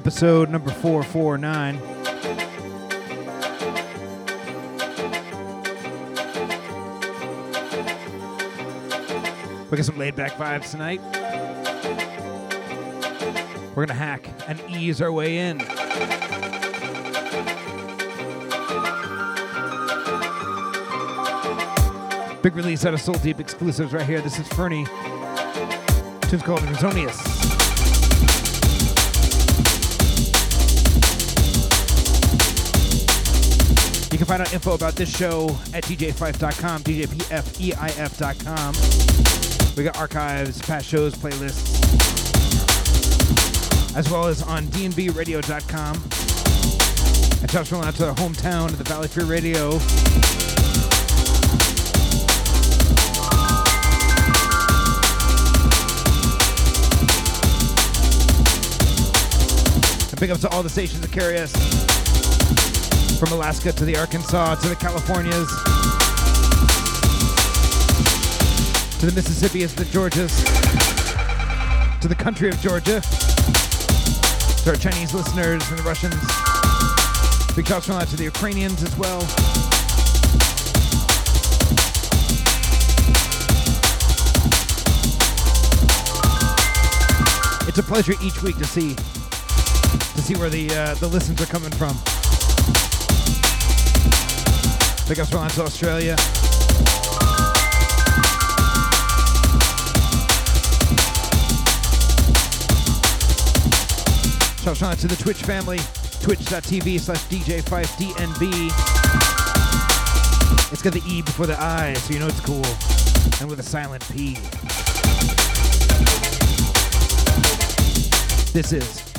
episode number 449. We got some laid back vibes tonight. We're to hack and ease our way in. Big release out of Soul Deep exclusives right here. This is Furney. Tune's called Resonious. Can find out info about this show at djfife.com, djpfeif.com. We got archives, past shows, playlists, as well as on dnbradio.com. And shout out to our hometown of the Valley Free Radio. And big ups to all the stations that carry us from Alaska to the Arkansas to the Californias to the Mississippi's, the Georgias, to the country of Georgia, to our Chinese listeners and the Russians. Big shouts from out to the Ukrainians as well. It's a pleasure each week to see to see where the uh, the listens are coming from. Big from out to Australia. Shout out to the Twitch family, twitch.tv slash DJPfeifDNB. It's got the E before the I, so you know it's cool. And with a silent P. This is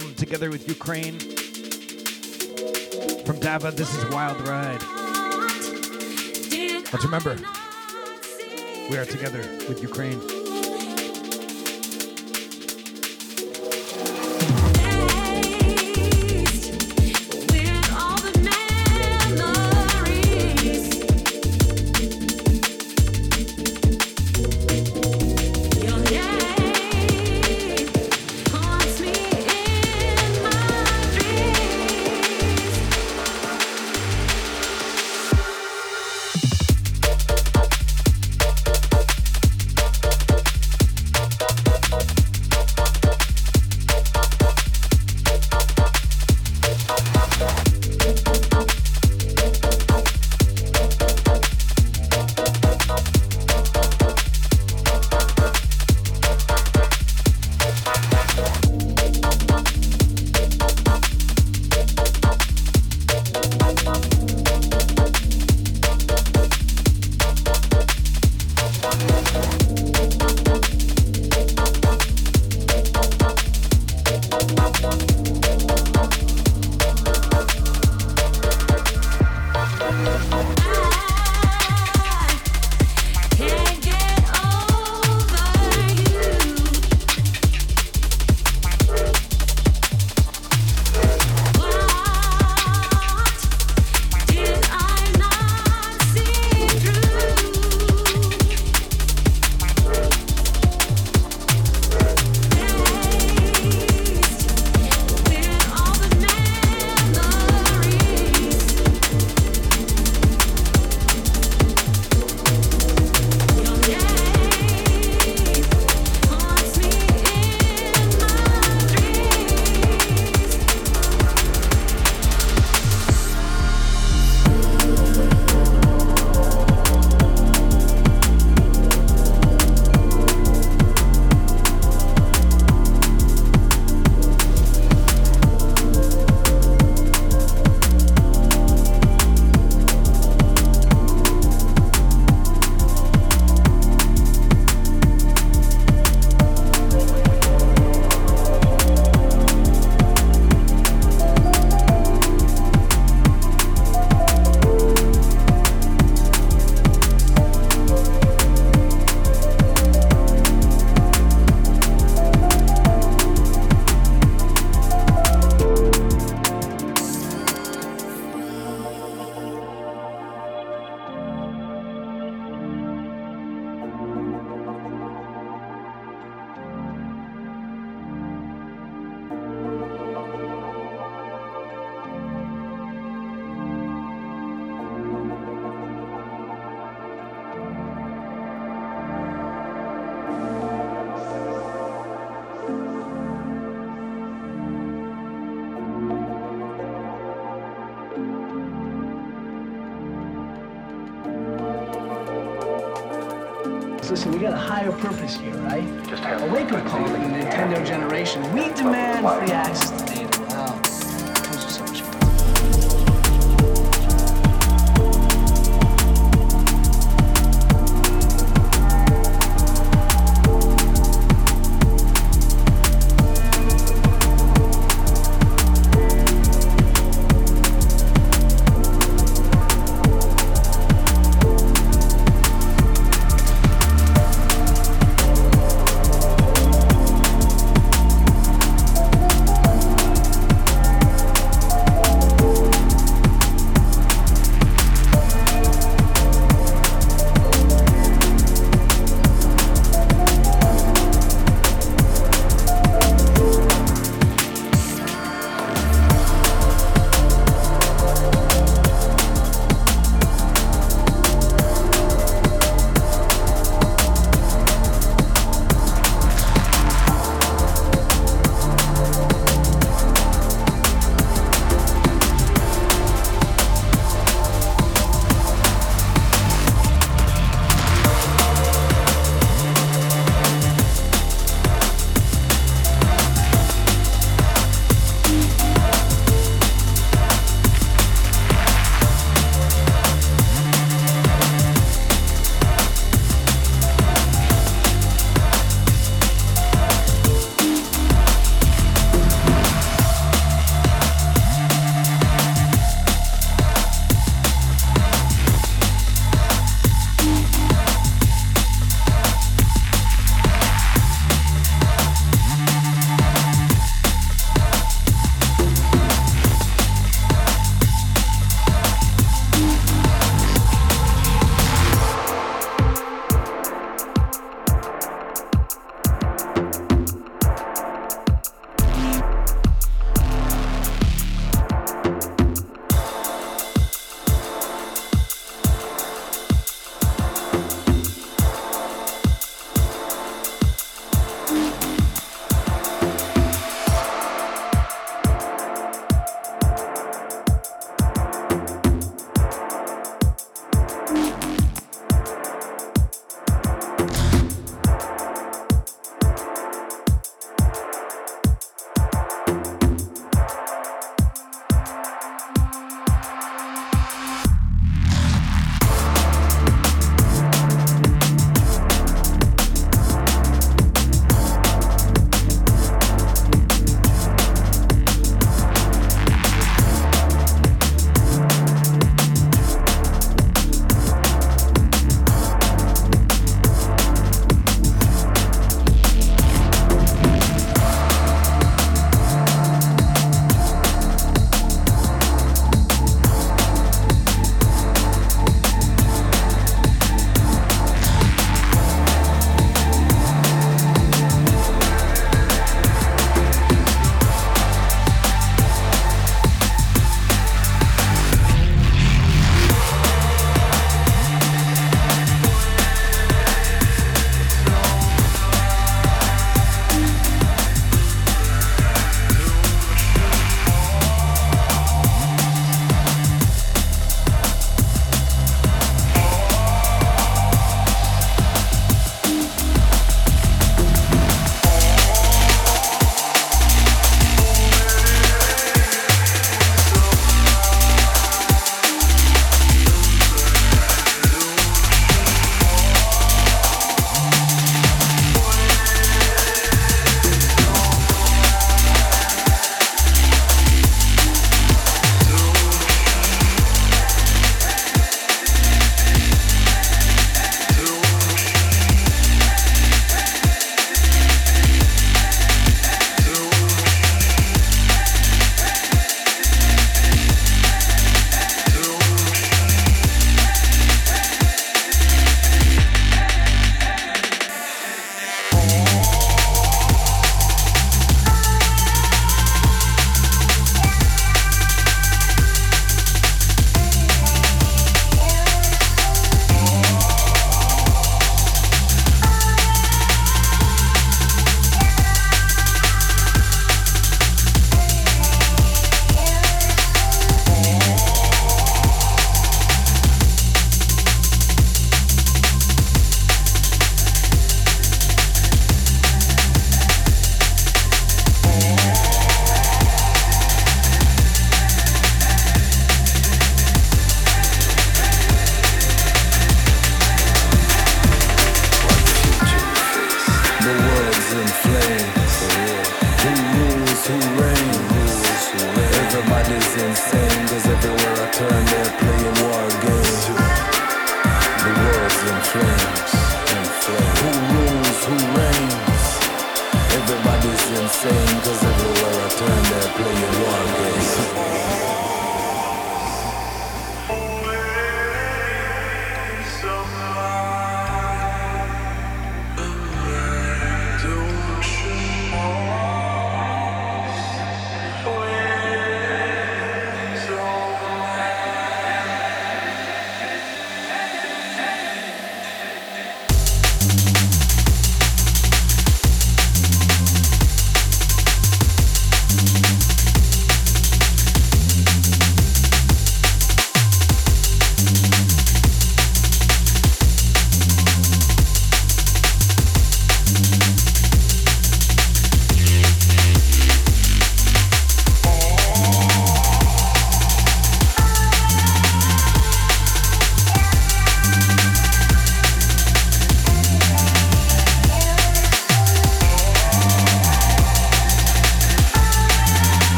album, Together with Ukraine. From Dava, this is Wild Ride. Let's remember, we are together with Ukraine.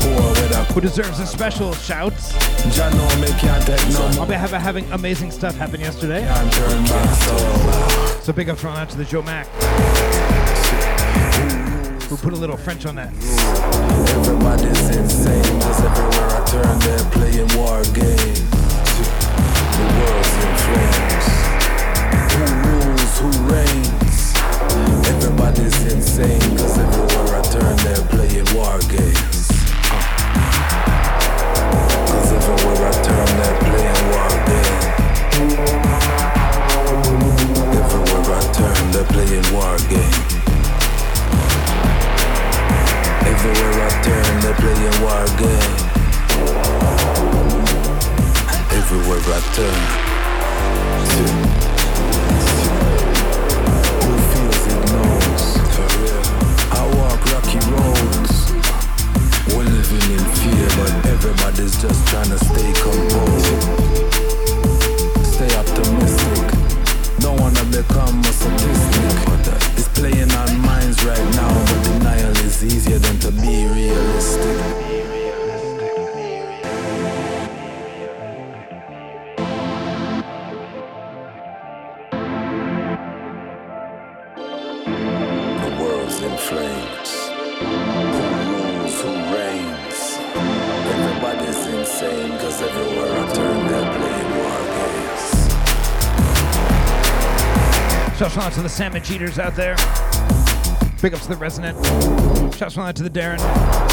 Poor with a. Who deserves a special no I'll be having amazing stuff happen yesterday. So. Big up thrown out to the Joe Mac. Who put a little French on that. Everybody's insane, cause everywhere I turn they're playing war games. The world's in flames. Who rules, who reigns? Everybody's insane, cause everywhere I turn they're playing war games. Cause everywhere I turn they're playing war games. Everywhere I turn they're playing war games. Everywhere I turn, they're playing war game. Everywhere I turn. Rocky roads. We're living in fear, but everybody's just trying to stay composed. Stay optimistic. Don't wanna become a statistic. It's playing on minds right now, but denial is easier than to be realistic. Going out to the salmon eaters out there. Big ups to the resident. Shout out to the Darren.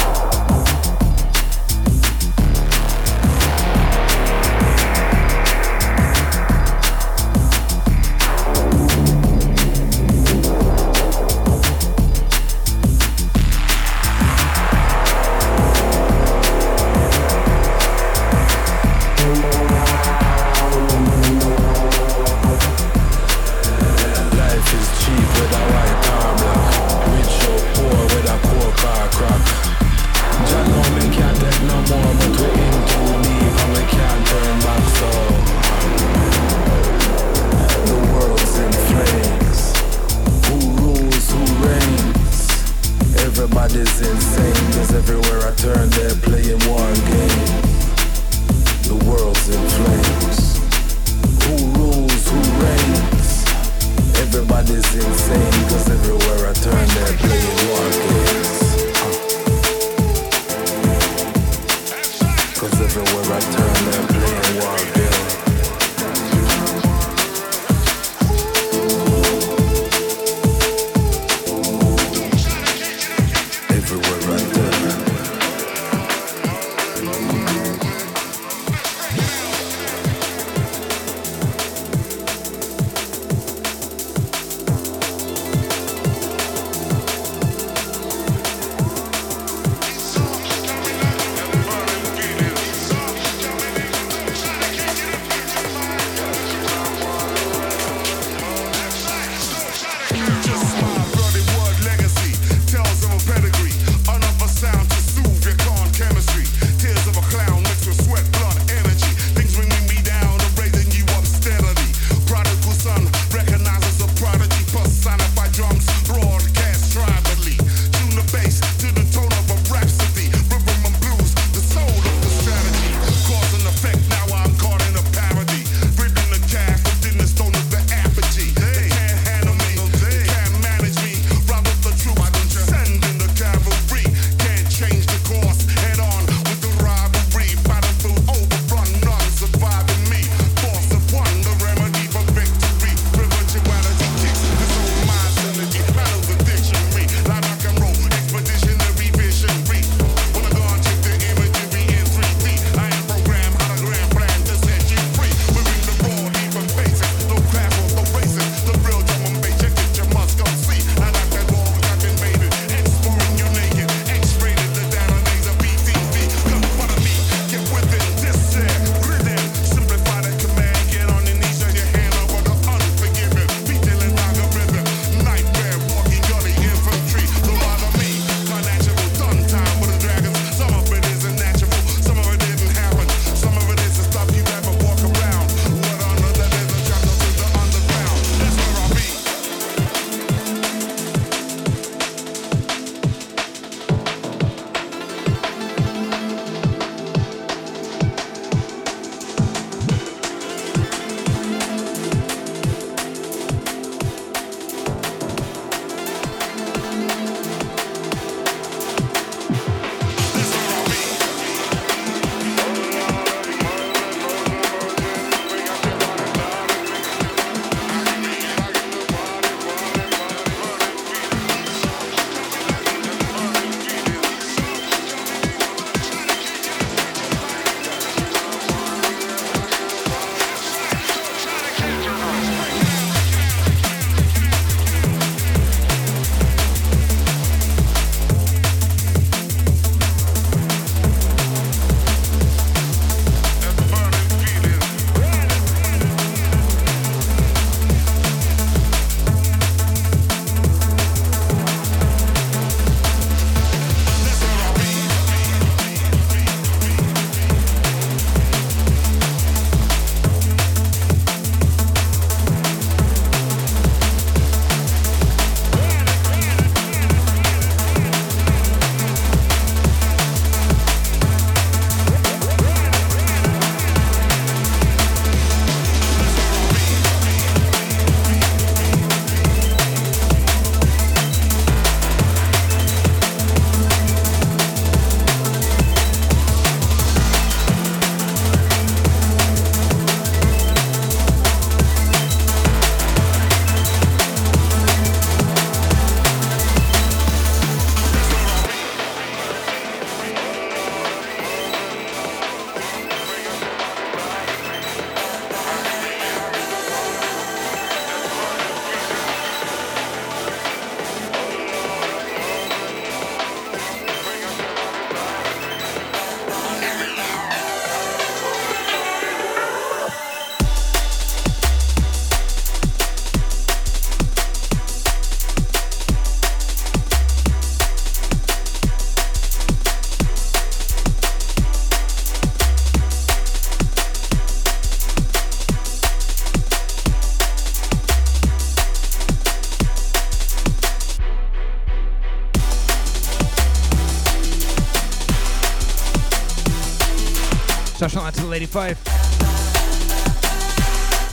Special out to the Lady Five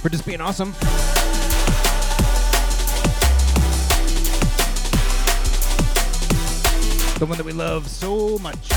for just being awesome. The one that we love so much.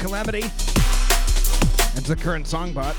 Calamity and the current songbot.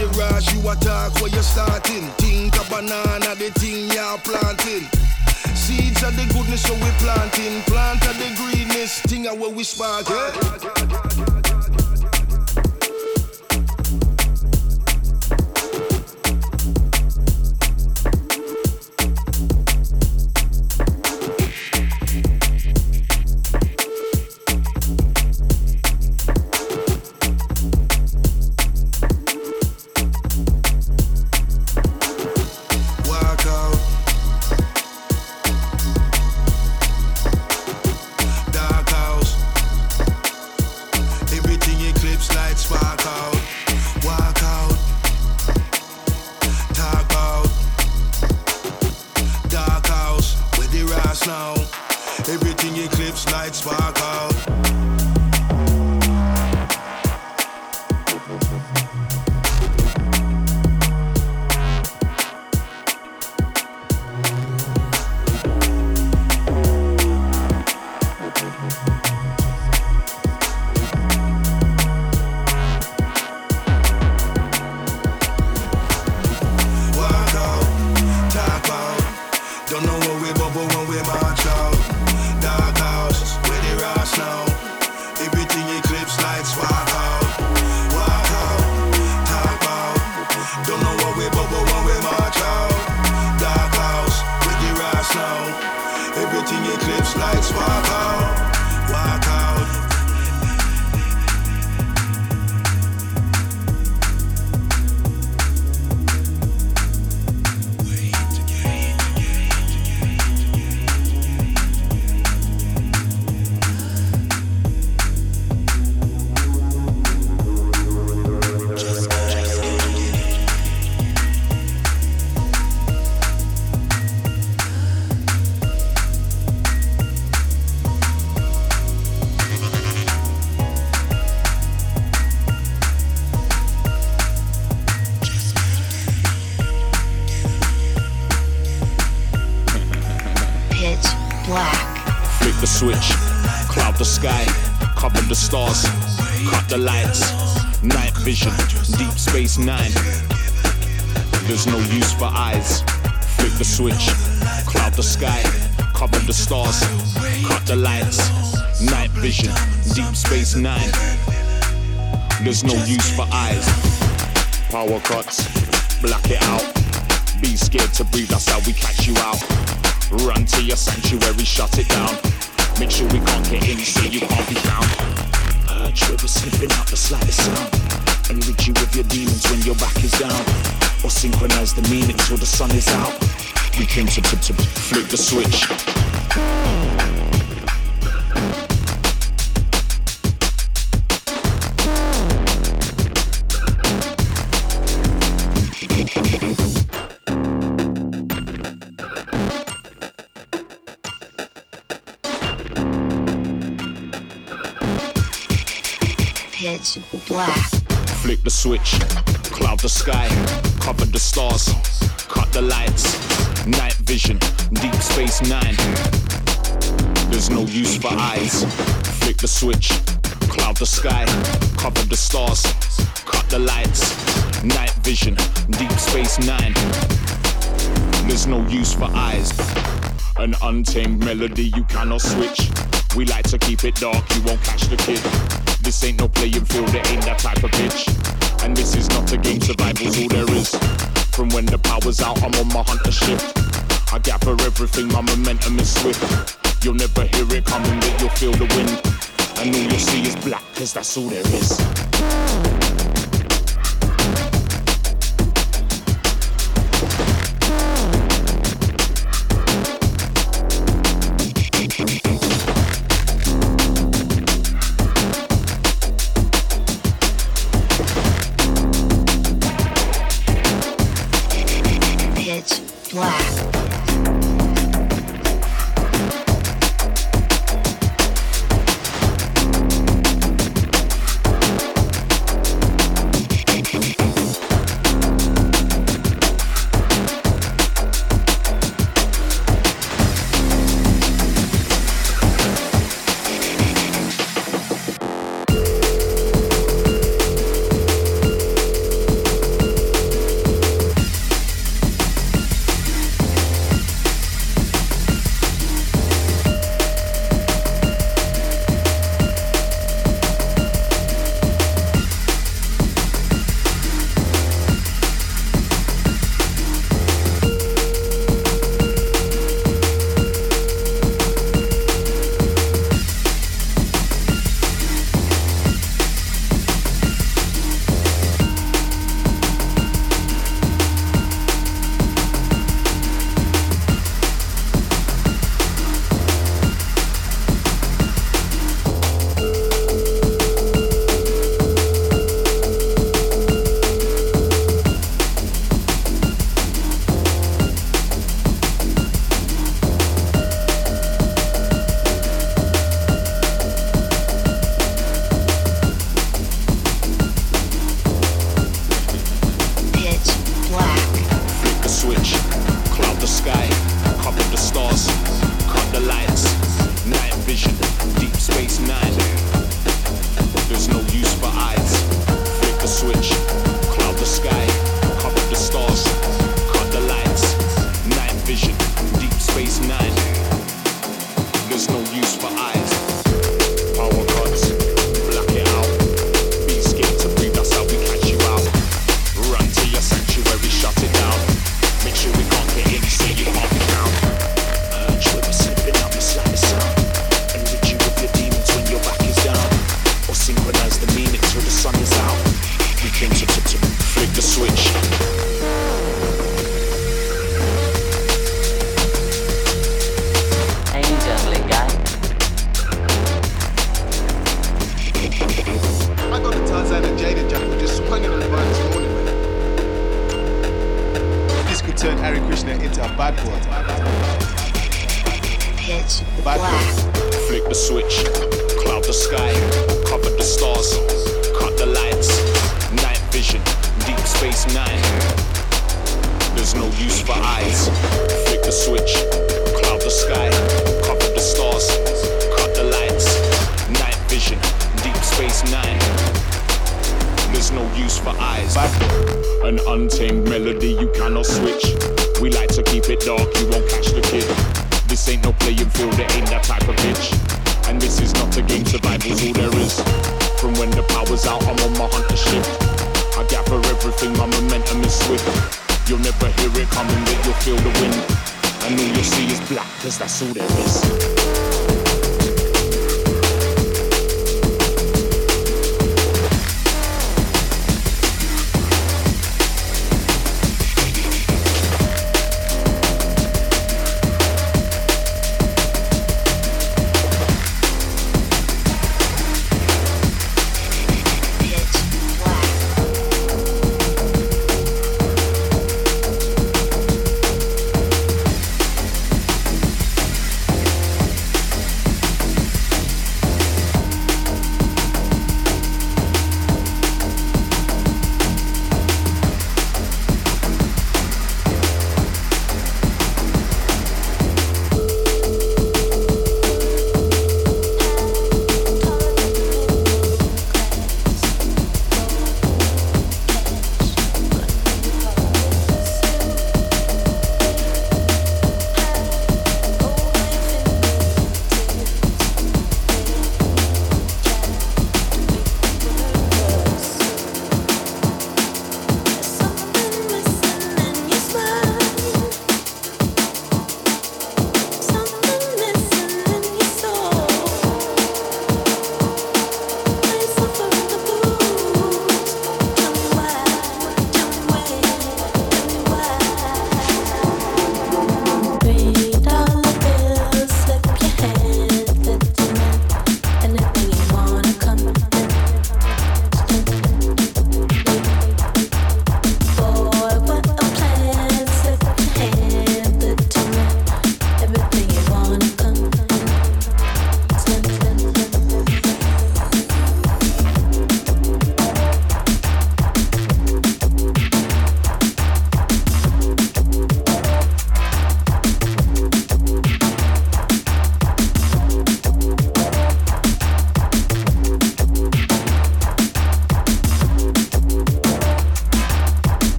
the rush, you attack where you starting. Think a banana, the thing you're planting. Seeds of the goodness, so we planting. Plant are the greenness, thing where we sparking. There's no use for eyes. Power cuts, black it out. Be scared to breathe, that's how we catch you out. Run to your sanctuary, shut it down. Make sure we can't get in, so you can't be found. Uh, trigger sniffing out the slightest sound. Enrich you with your demons when your back is down. Or synchronize the meaning till the sun is out. We came to, to, to the switch. black. Flip the switch, cloud the sky, cover the stars, cut the lights. Night vision, deep space nine. There's no use for eyes. Flip the switch, cloud the sky, cover the stars, cut the lights. Night vision, deep space nine. There's no use for eyes. An untamed melody you cannot switch. We like to keep it dark, you won't catch the kid. This ain't no playing field, it ain't that type of bitch. And this is not a game, survival's all there is. From when the power's out, I'm on my hunter ship. I gather everything, my momentum is swift. You'll never hear it coming, but you'll feel the wind. And all you'll see is black, cause that's all there is.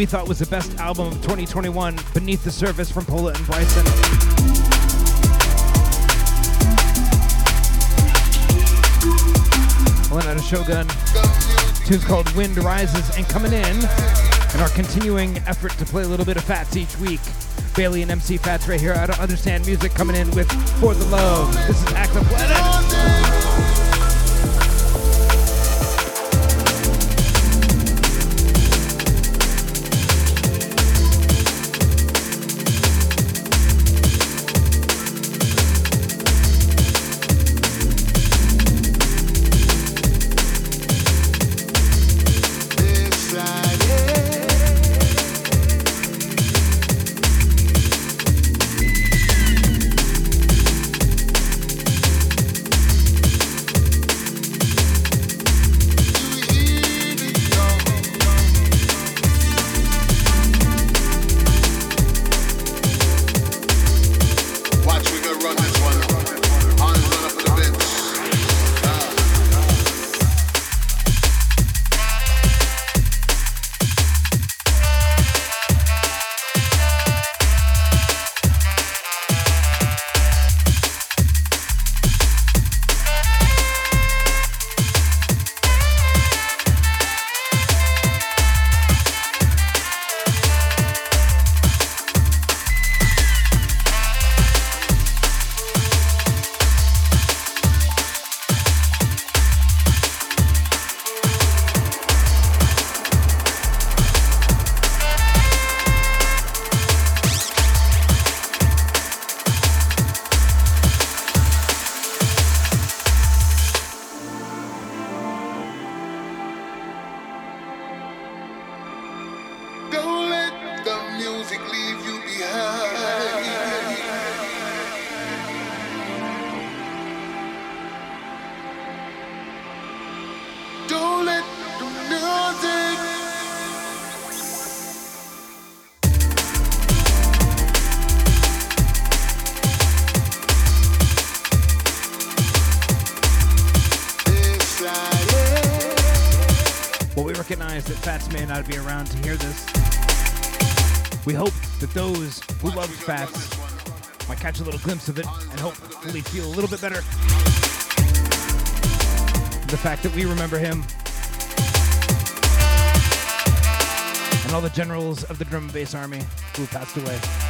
We thought was the best album of 2021, Beneath the Surface from Pola and Bryson. One out of Shogun. Tune's called Wind Rises, and coming in in our continuing effort to play a little bit of Fats each week. Bailey and MC Fats right here. I don't understand music coming in with For the Love. This is Hack the Planet. Fats may not be around to hear this. We hope that those who love Fats might catch a little glimpse of it and hopefully feel a little bit better. The fact that we remember him and all the generals of the drum and bass army who passed away.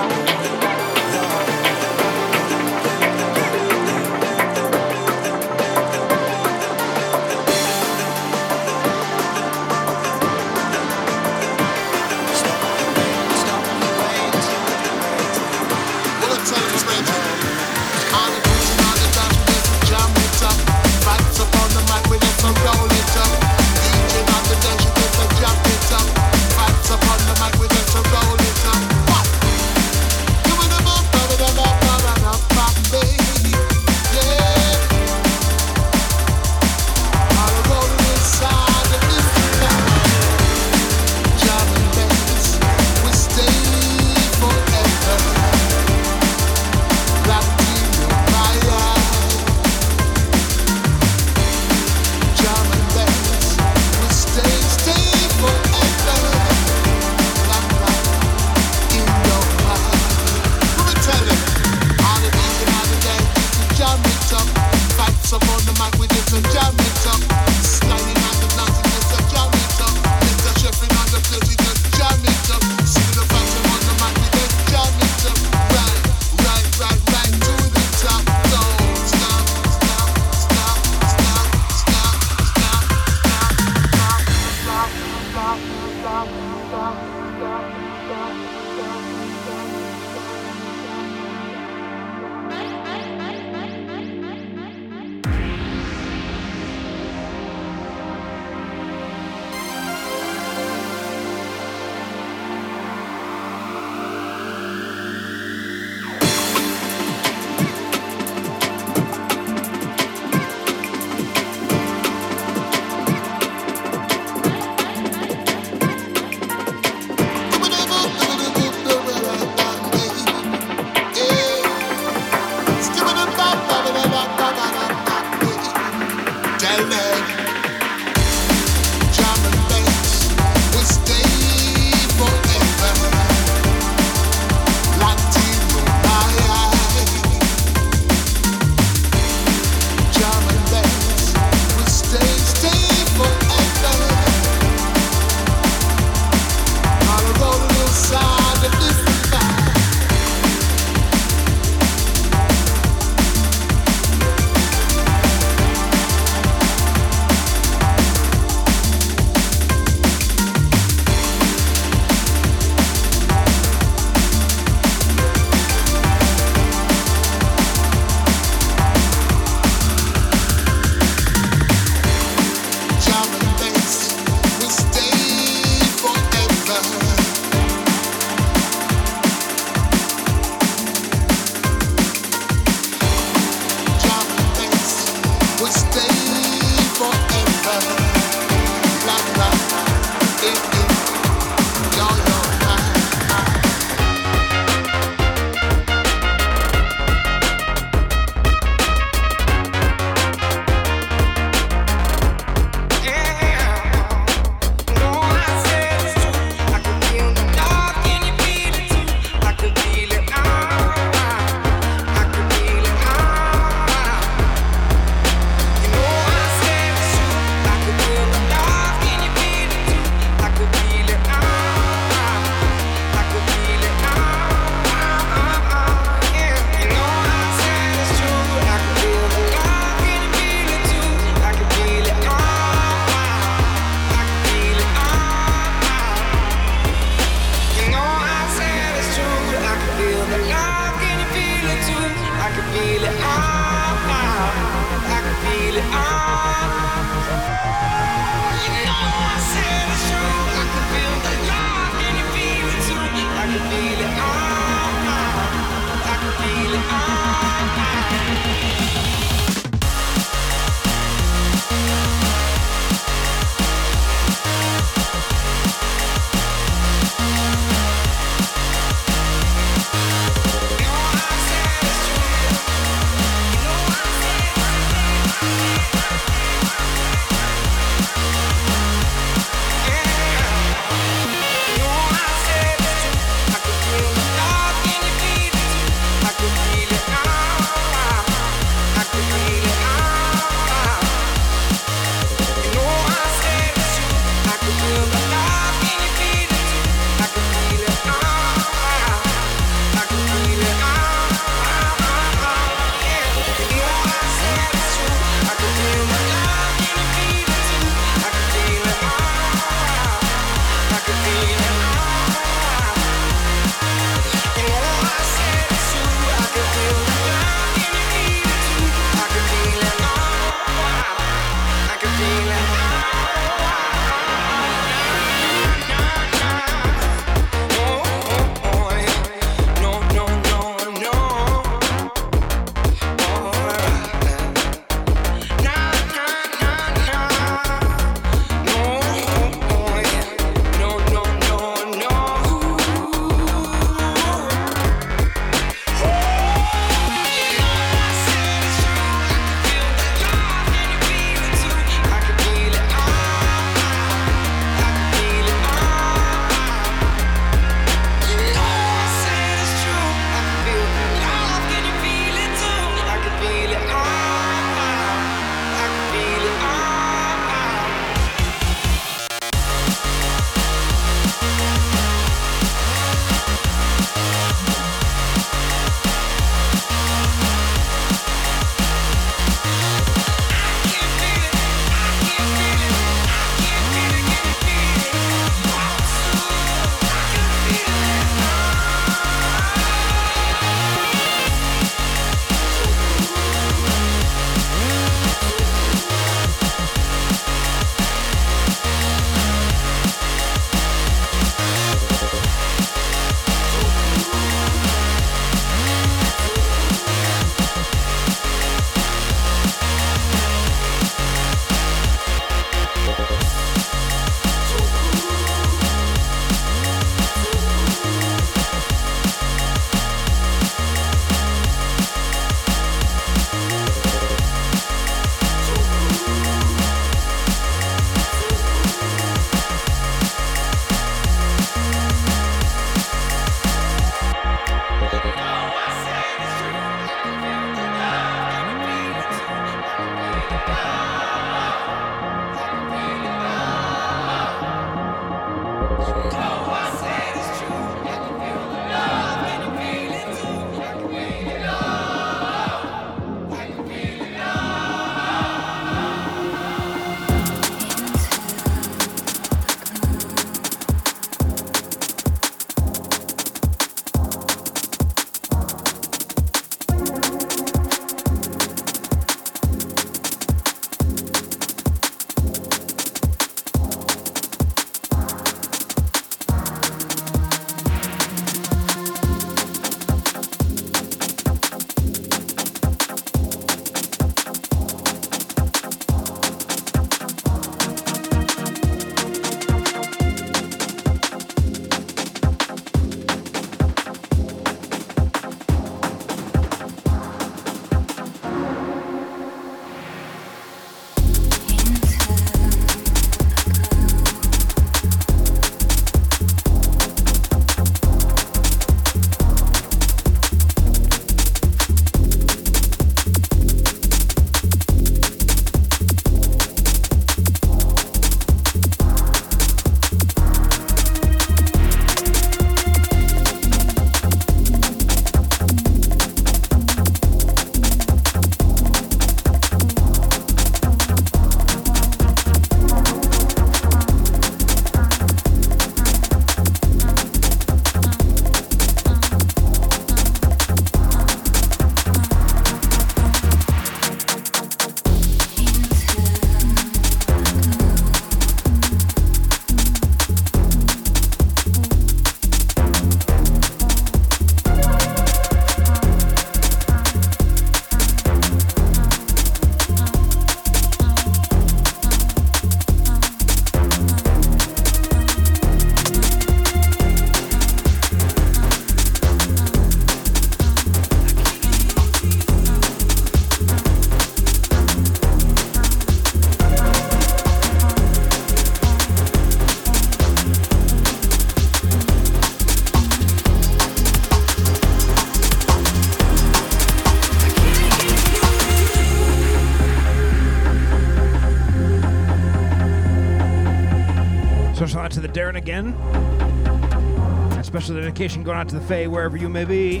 Dedication going out to the Fae wherever you may be.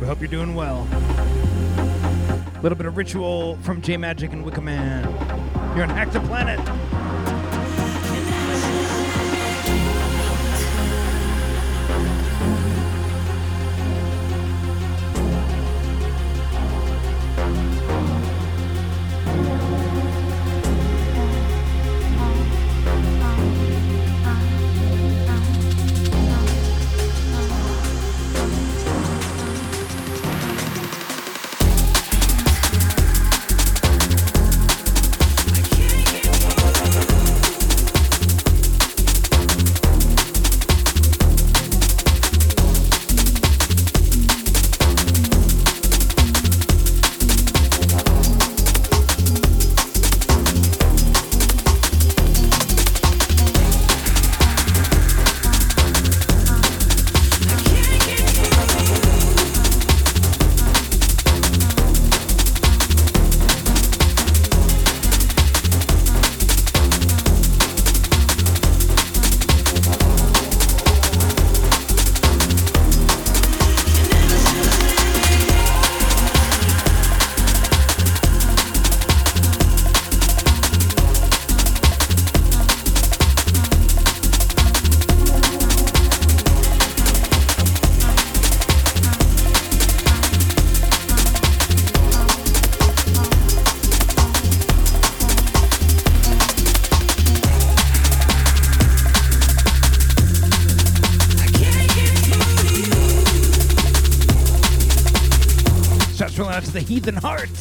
We hope you're doing well. A little bit of ritual from J Majik and Wickaman. You're on Hack the Planet. The Heathen Hearts.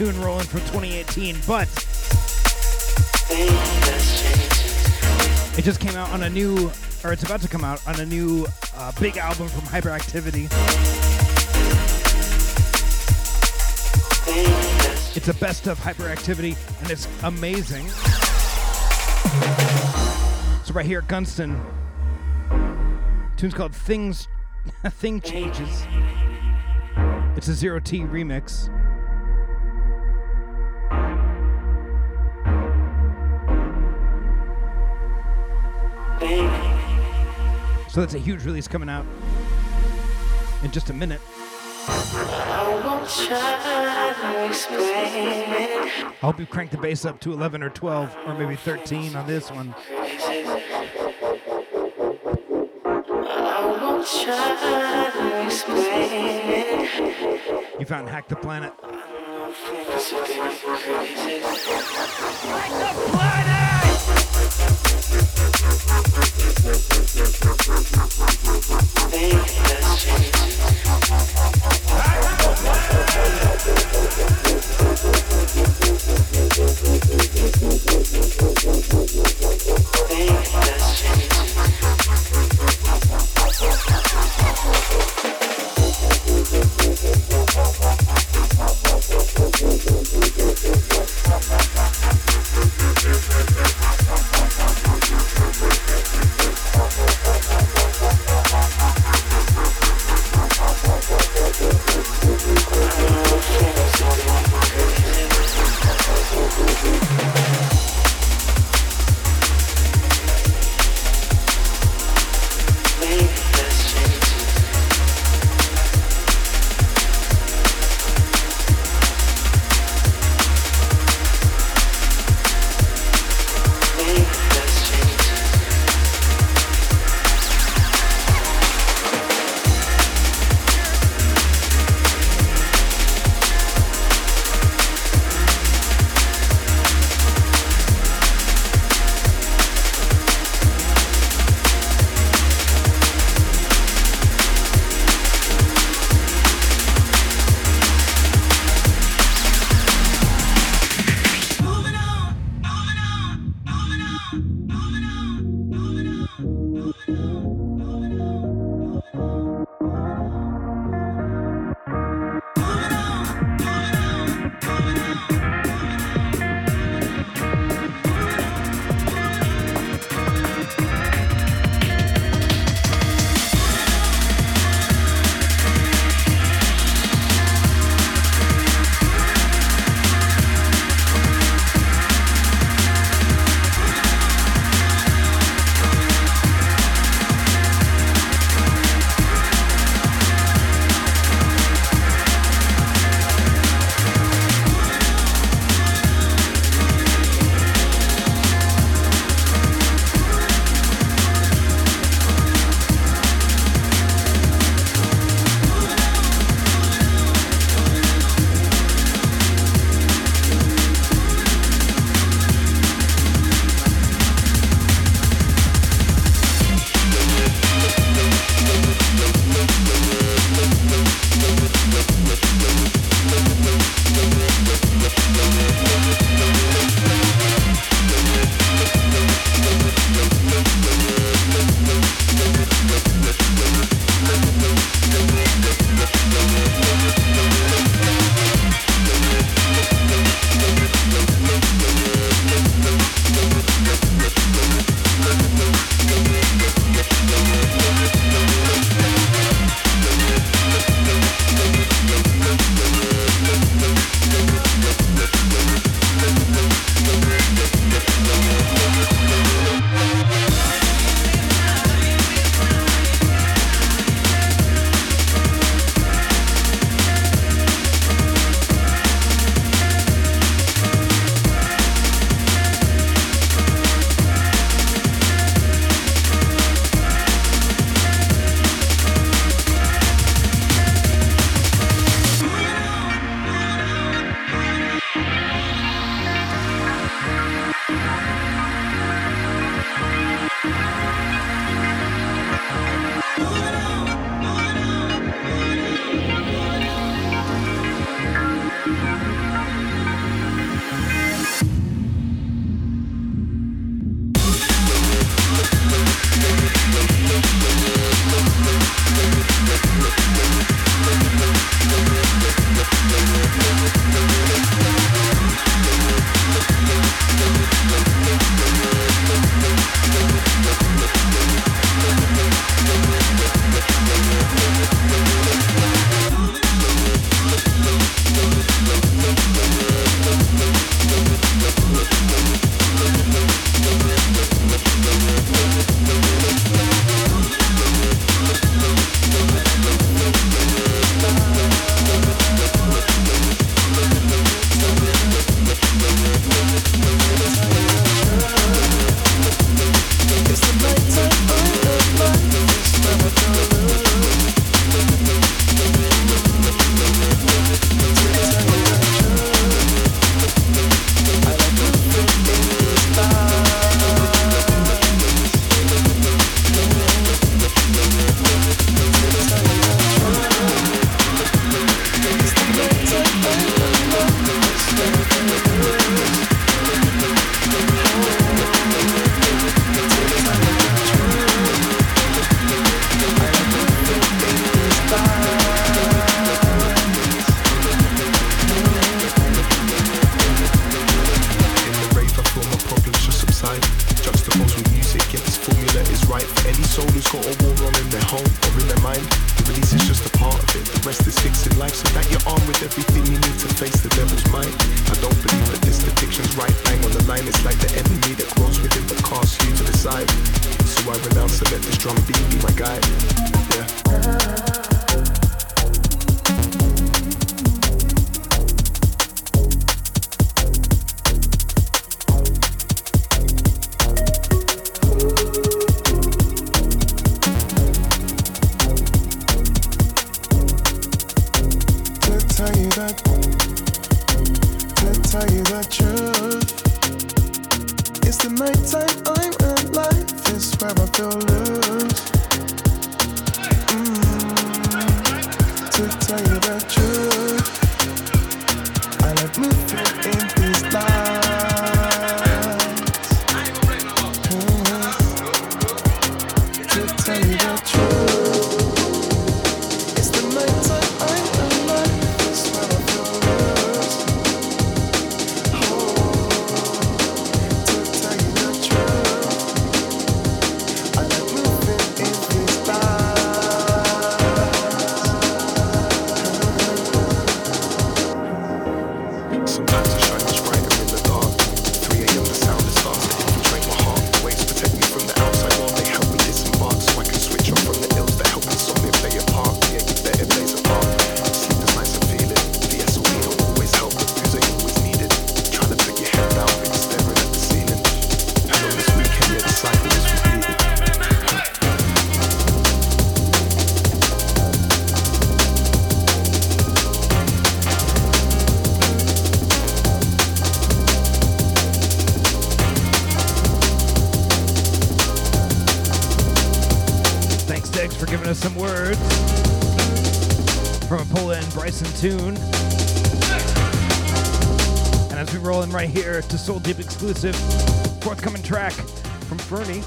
Tune rolling from 2018, but it just came out on a new, or it's about to come out on a new uh, big album from Hyperactivity. It's a best of Hyperactivity, and it's amazing. So right here, at Gunston. Tune's called Things, Thing Changes. It's a Zero T remix. So that's a huge release coming out in just a minute. I hope you crank the bass up to 11 or 12 or maybe 13 on this one. You found Hack the Planet. Hack the Planet! Thank you. Exclusive, forthcoming track from Furney.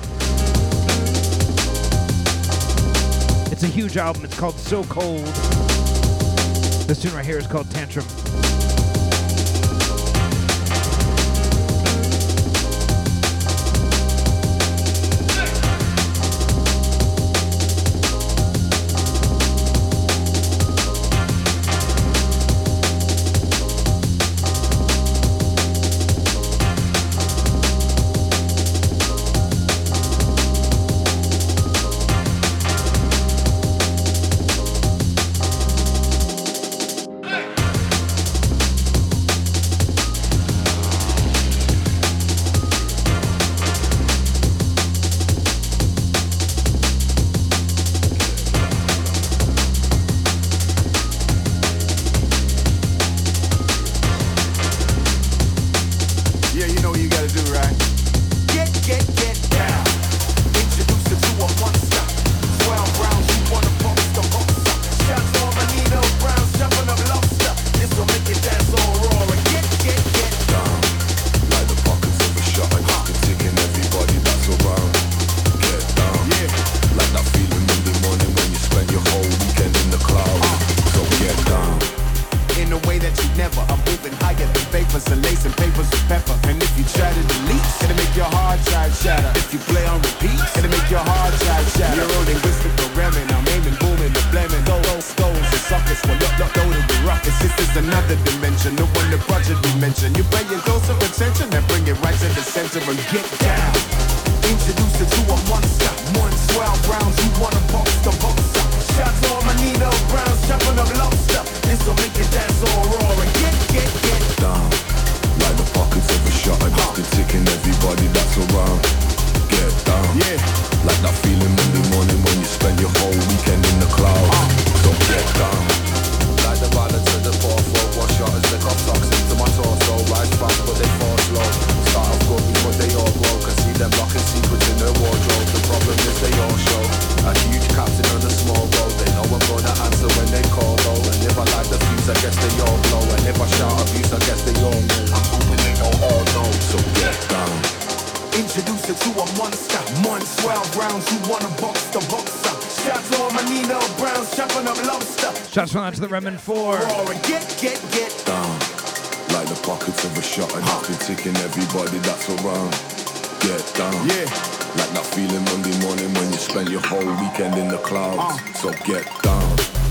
It's a huge album. It's called So Cold. This tune right here is called Tantrum. get, get, get down. Like the pockets of a shot and huh. been ticking everybody that's around. Get down. Yeah. Like that feeling Monday morning when you spend your whole weekend in the clouds. Uh. So get down.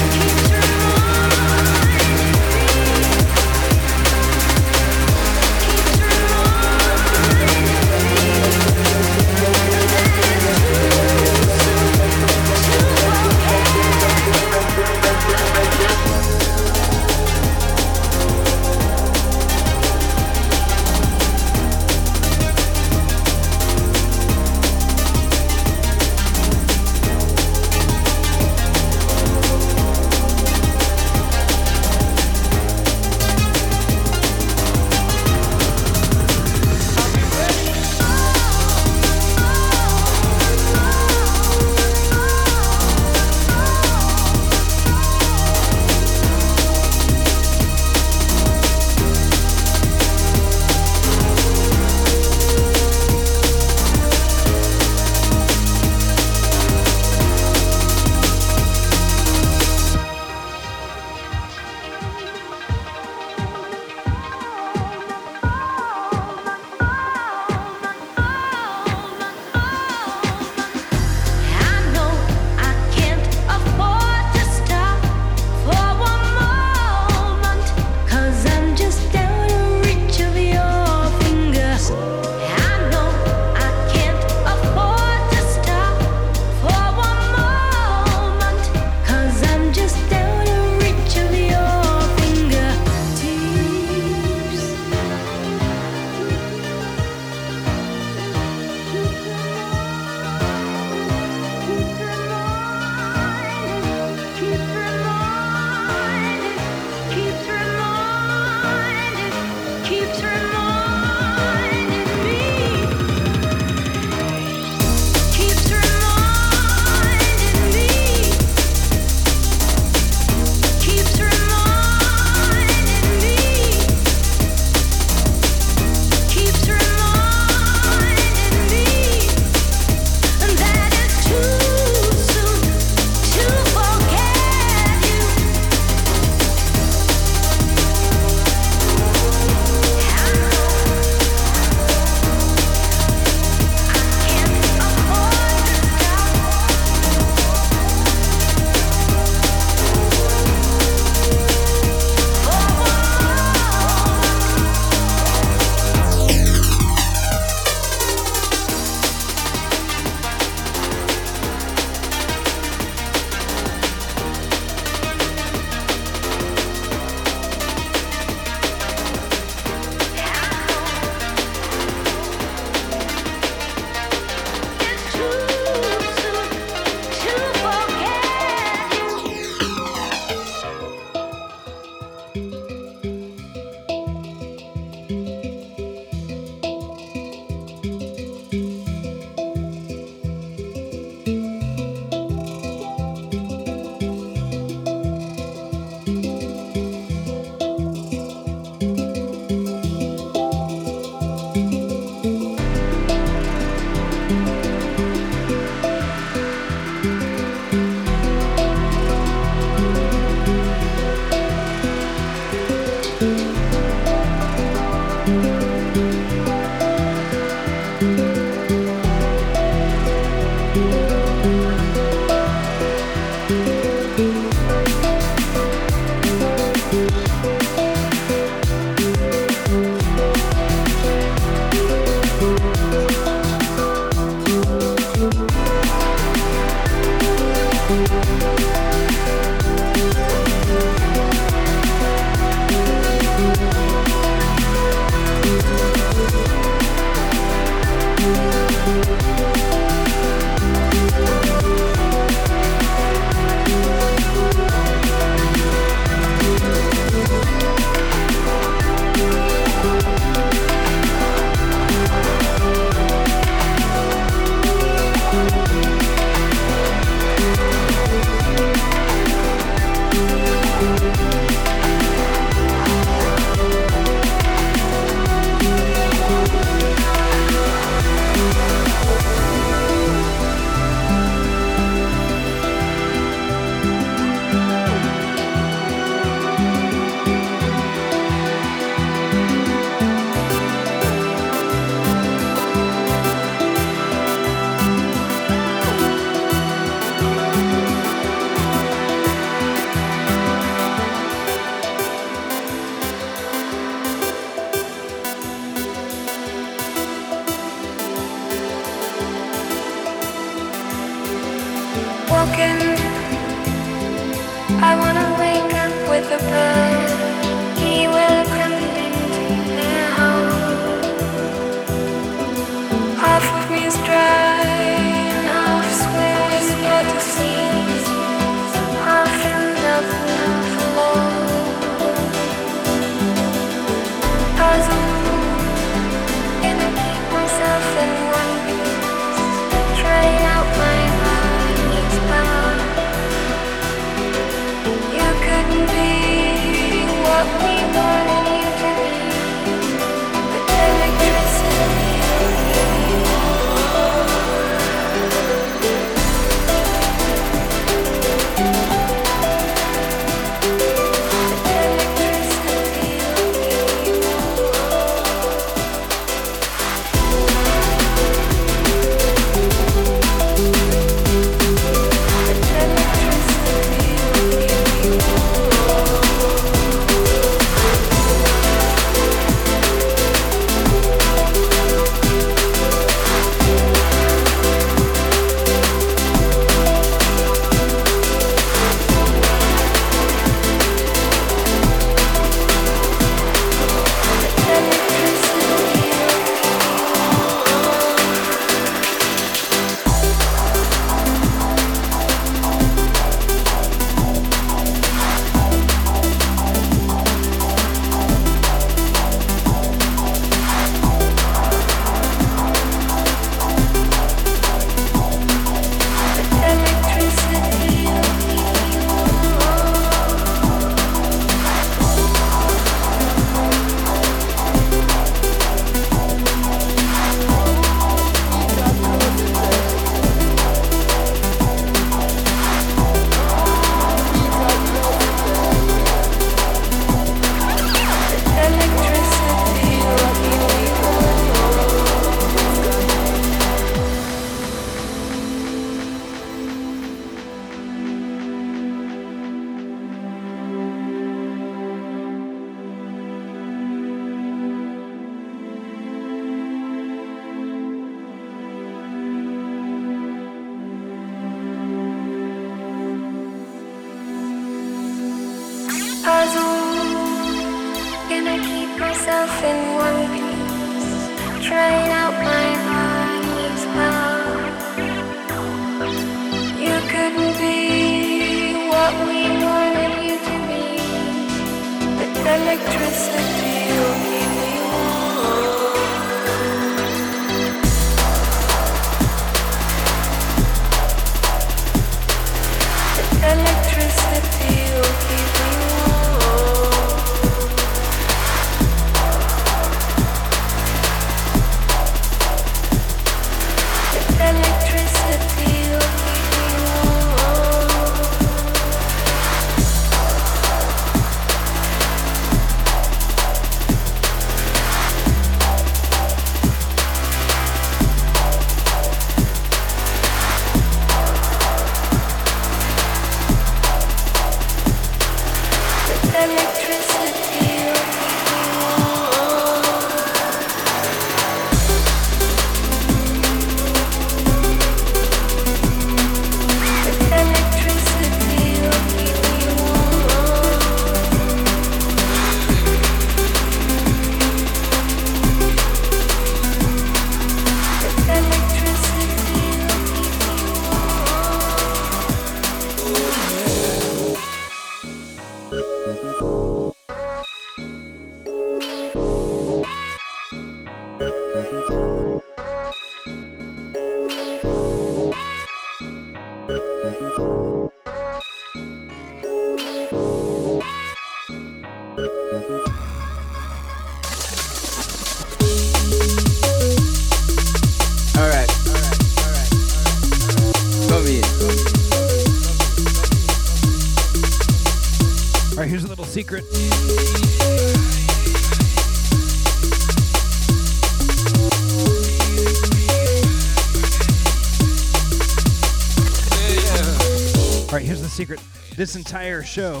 entire show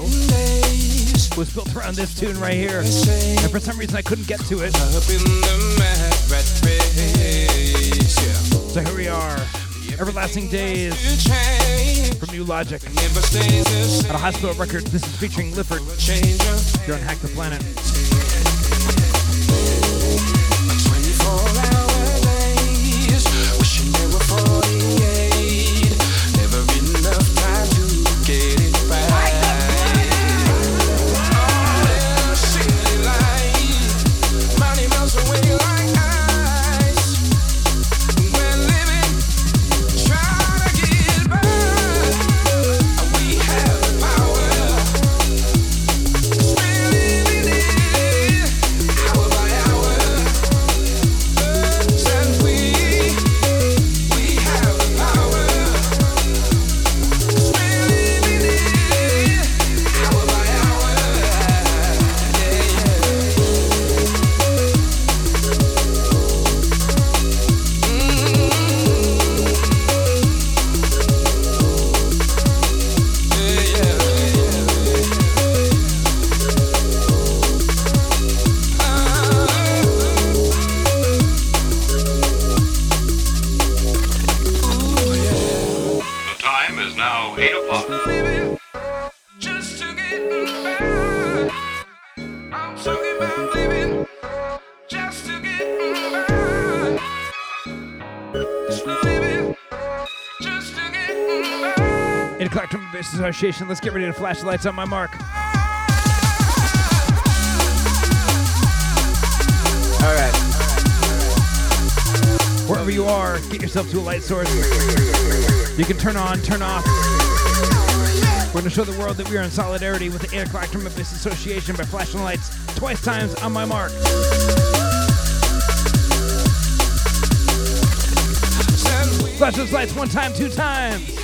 was built around this tune right here. And for some reason, I couldn't get to it. So here we are. Everlasting Days from Nu:Logic. At a hospital record, this is featuring Lifford. Here on Hack the Planet. Association, let's get ready to flash the lights on my mark. All right. Wherever you are, get yourself to a light source. You can turn on, turn off. We're going to show the world that we are in solidarity with the 8 o'clock Bass Association by flashing lights twice times on my mark. Flash those lights one time, two times.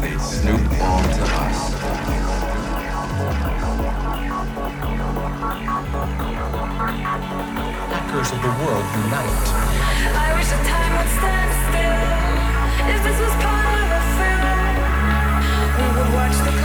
they snoop onto us. Hackers of the world unite. I wish the time would stand still. If this was part of a film, we would watch the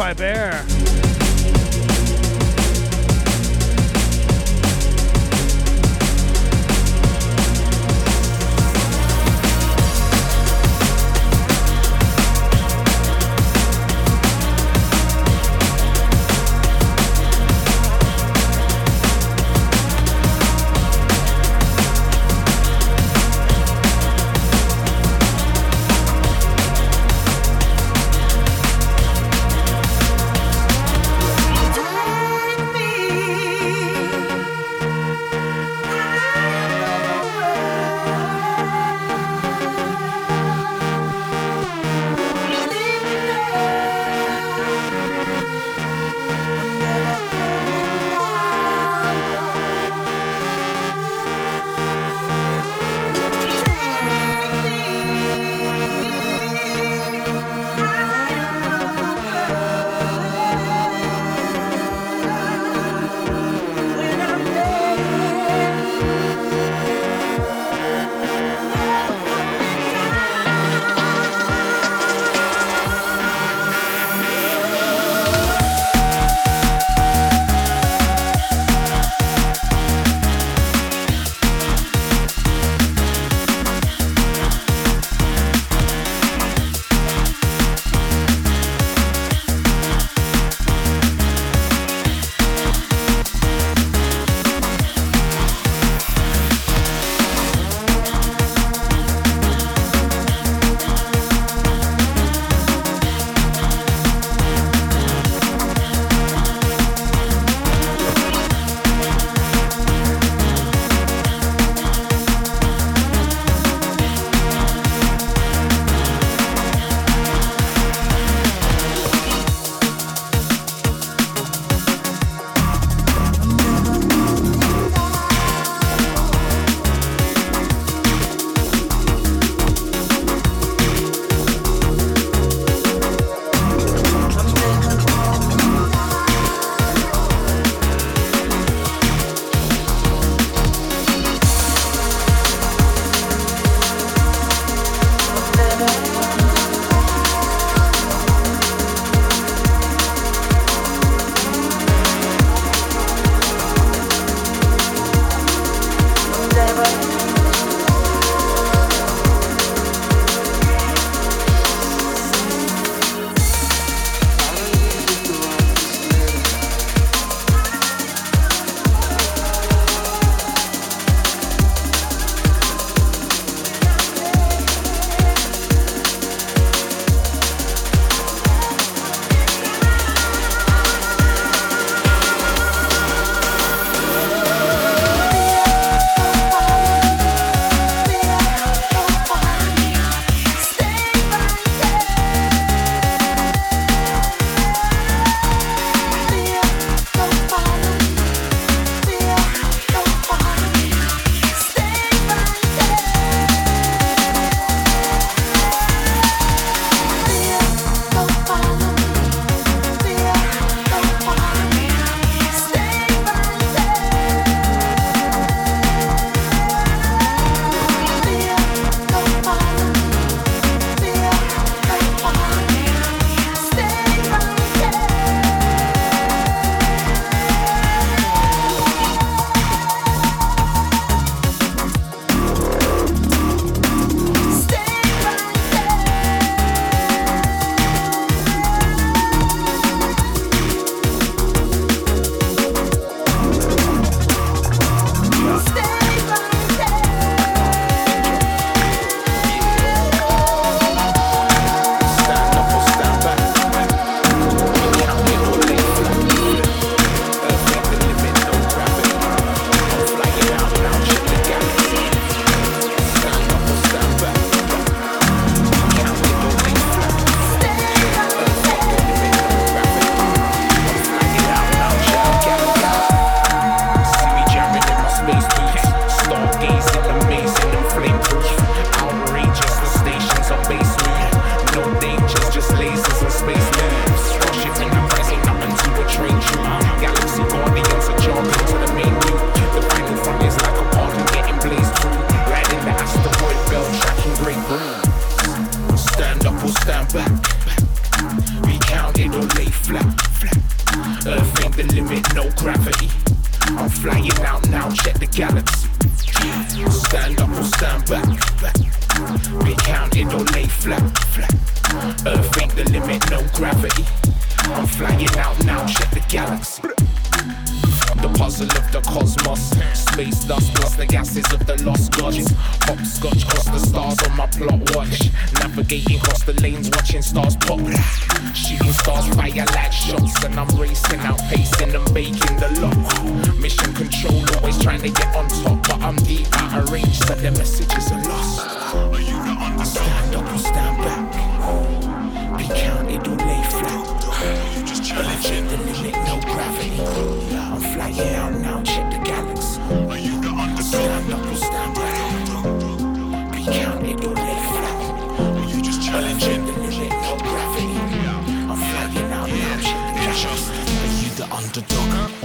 Modify Bear.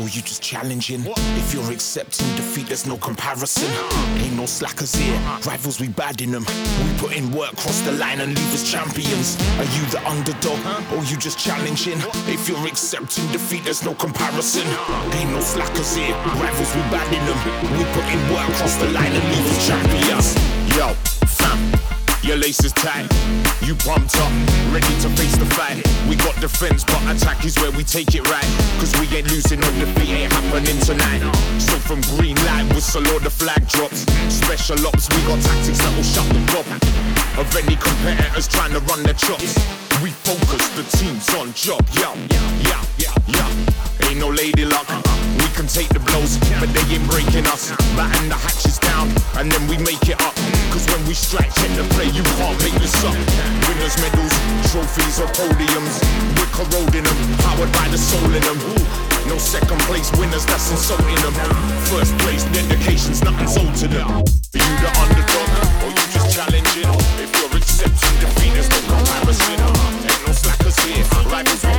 You just challenging? If you're accepting defeat, there's no comparison. Ain't no slackers here, rivals we bad in them. We put in work, cross the line and leave us champions. Are you the underdog or you just challenging? If you're accepting defeat, there's no comparison. Ain't no slackers here, rivals we bad in them. We put in work, cross the line and leave us champions. Yo. Your lace is tight, you pumped up, ready to face the fight. We got defense, but attack is where we take it right. Cause we ain't losing, no defeat ain't happening tonight. So from green light, whistle or the flag drops. Special ops, we got tactics that will shut the top of any competitors trying to run their chops. We focus, the team's on job, yeah, yeah, yeah, yeah. Ain't no lady luck. Take the blows, but they ain't breaking us. Batten the hatches down, and then we make it up. Cause when we strike, check the play, you can't make this up. Winners' medals, trophies or podiums. We're corroding them, powered by the soul in them. No second place winners, that's insulting them. First place dedications, nothing's owed to them. Are you the underdog, or you just challenging? If you're accepting defeat, there's no comparison. Ain't no slackers here, rivals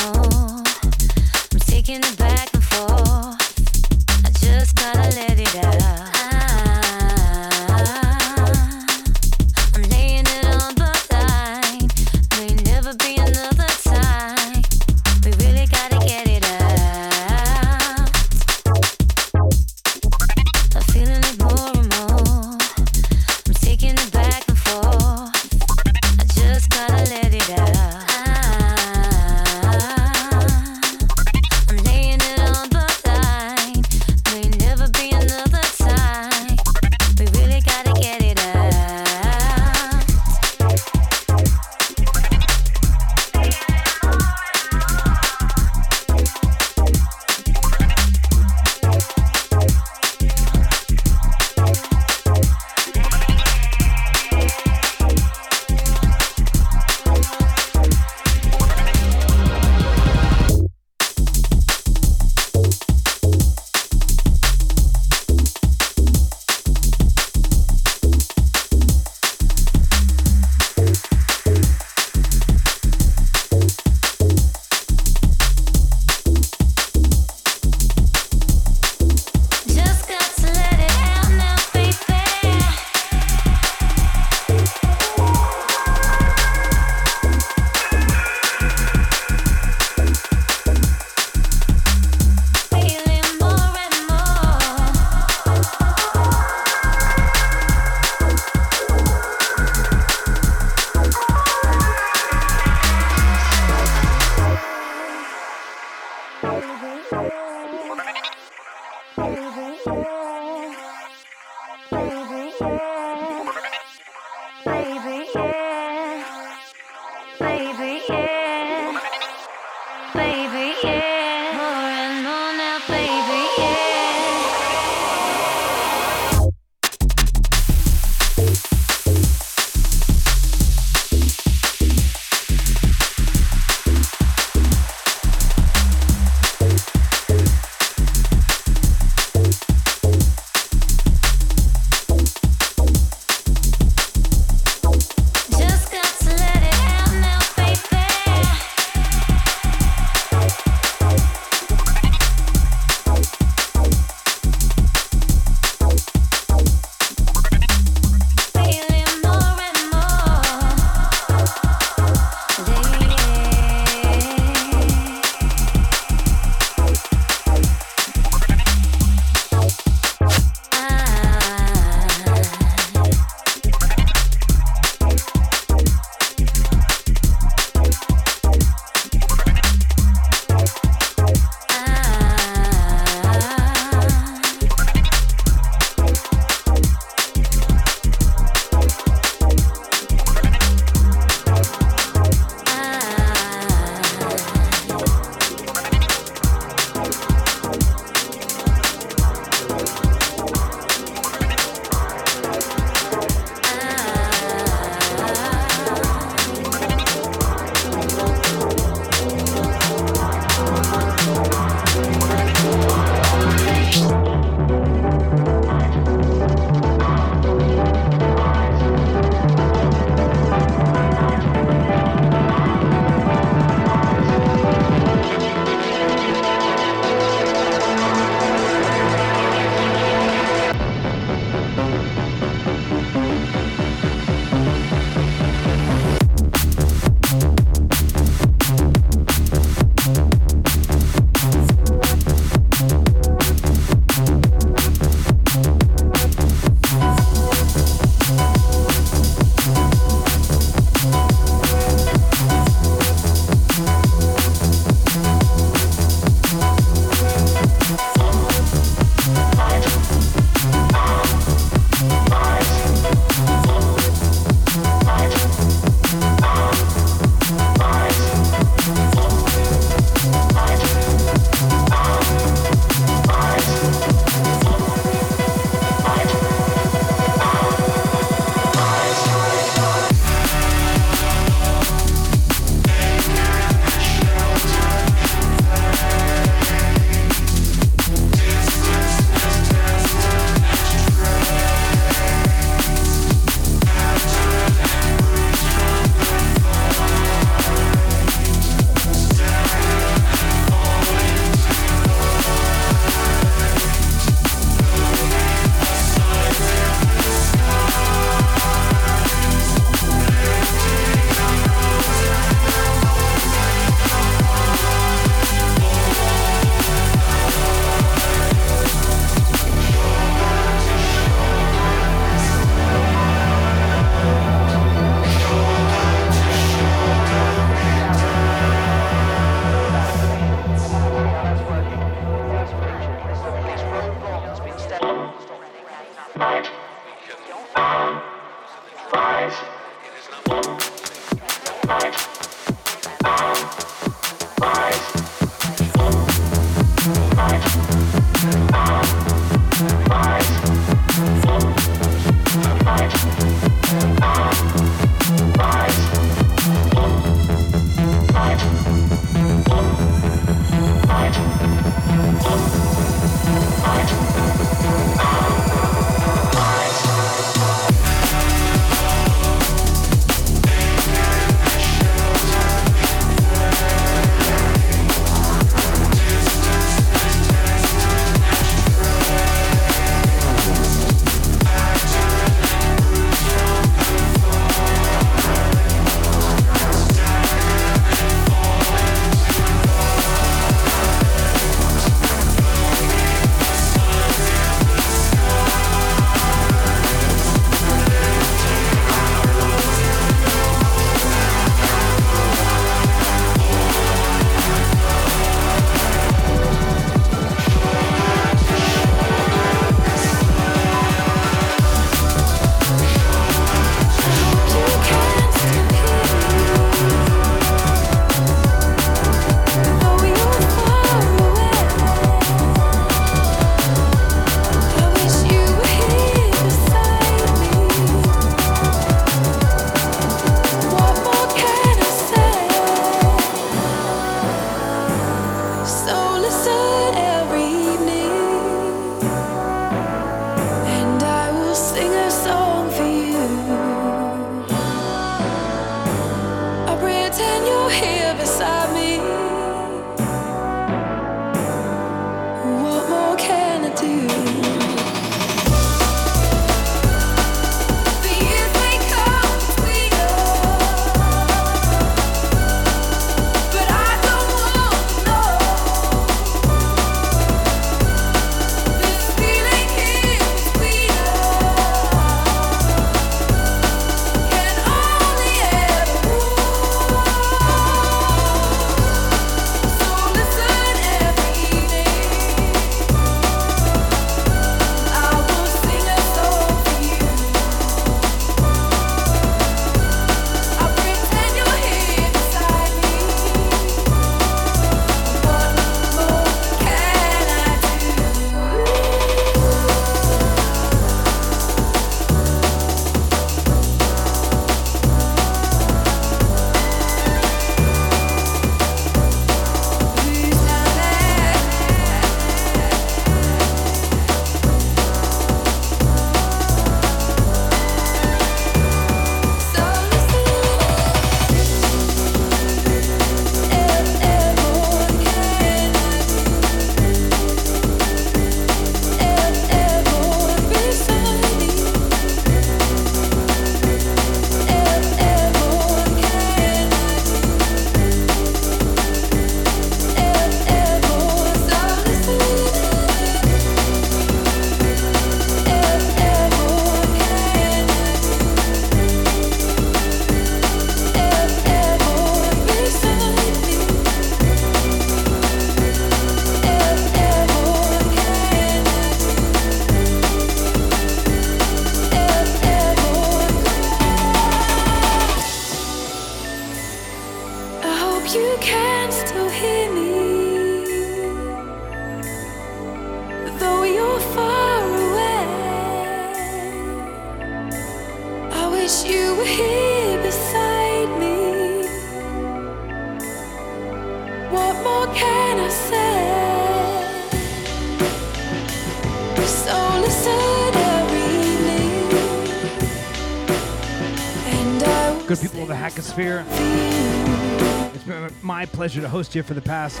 to for the past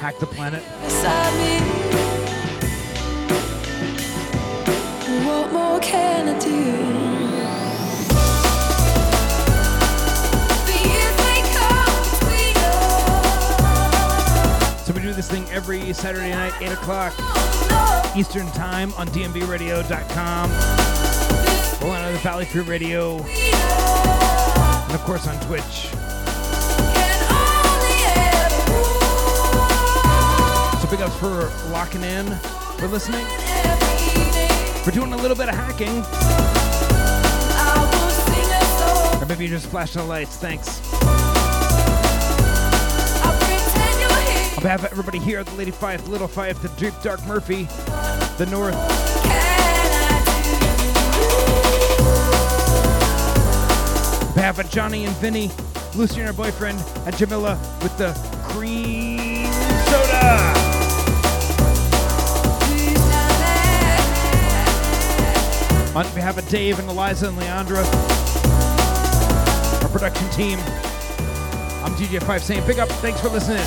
Hack the Planet. What more can I do? The years may come between us. So we do this thing every Saturday night, 8 o'clock Eastern Time on DNBRadio.com. Rolling out of the Valley Free Radio. And of course on Twitch. Big ups for locking in, for listening, for doing a little bit of hacking. Or maybe you're just flashing the lights. Thanks. On behalf of everybody here the Lady Five, the Little Five, the Deep Dark Murphy, the North. On behalf Johnny and Vinny, Lucy and her boyfriend, and Jamila with the cream soda. On behalf of Dave and Eliza and Leandra, our production team, I'm DJ Pfeif saying big up. Thanks for listening.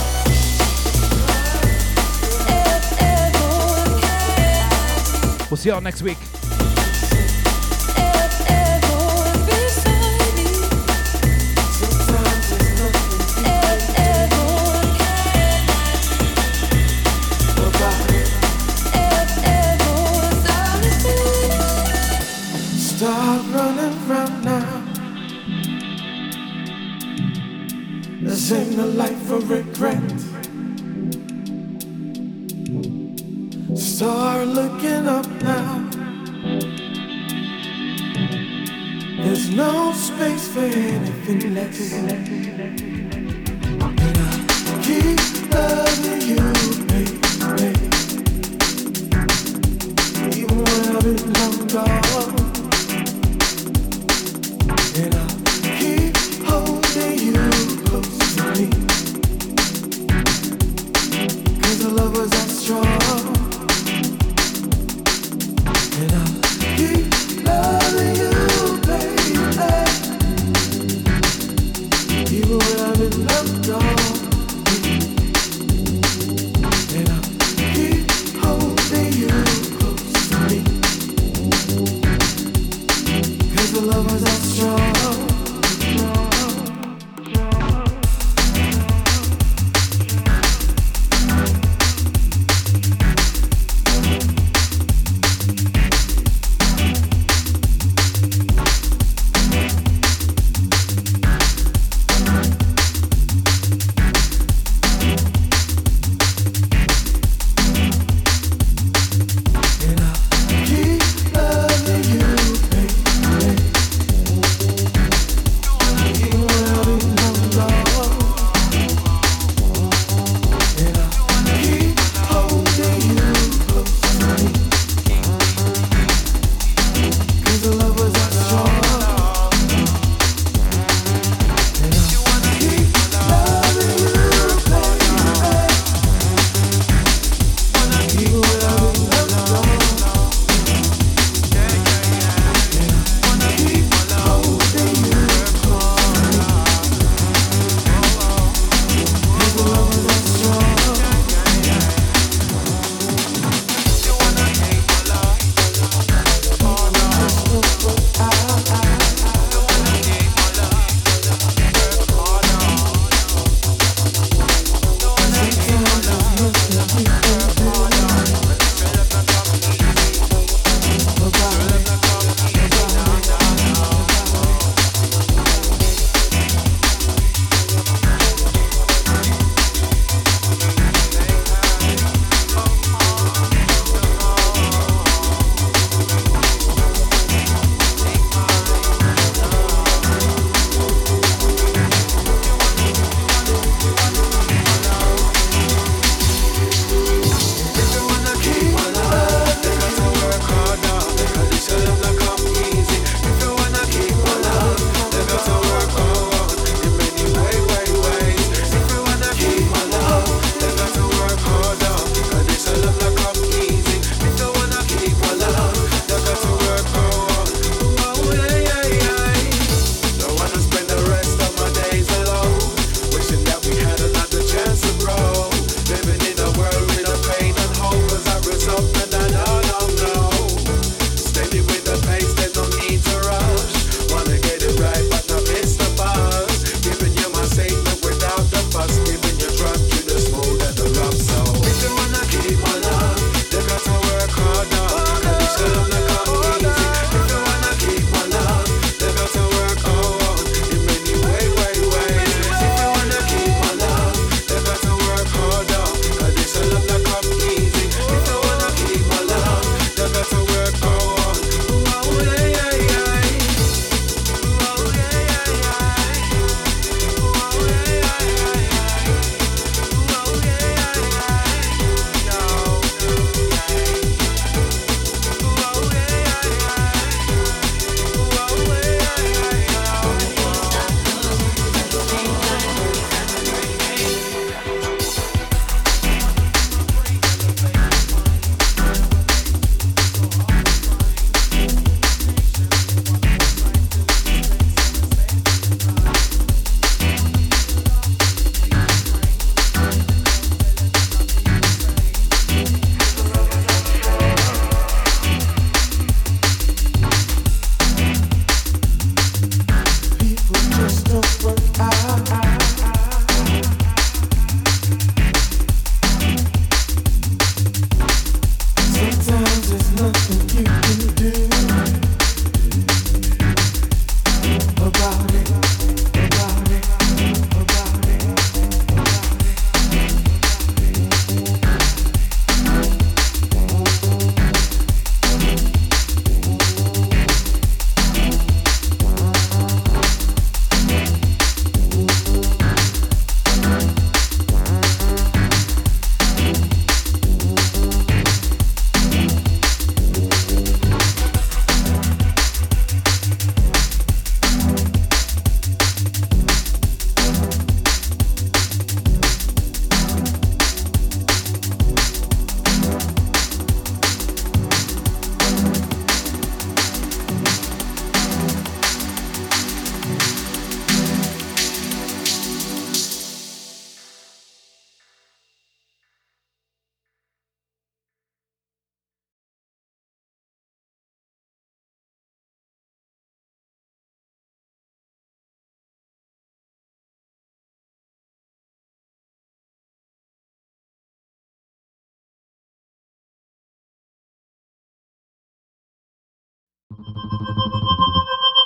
We'll see y'all next week. Regret. Start looking up now. There's no space for anything less.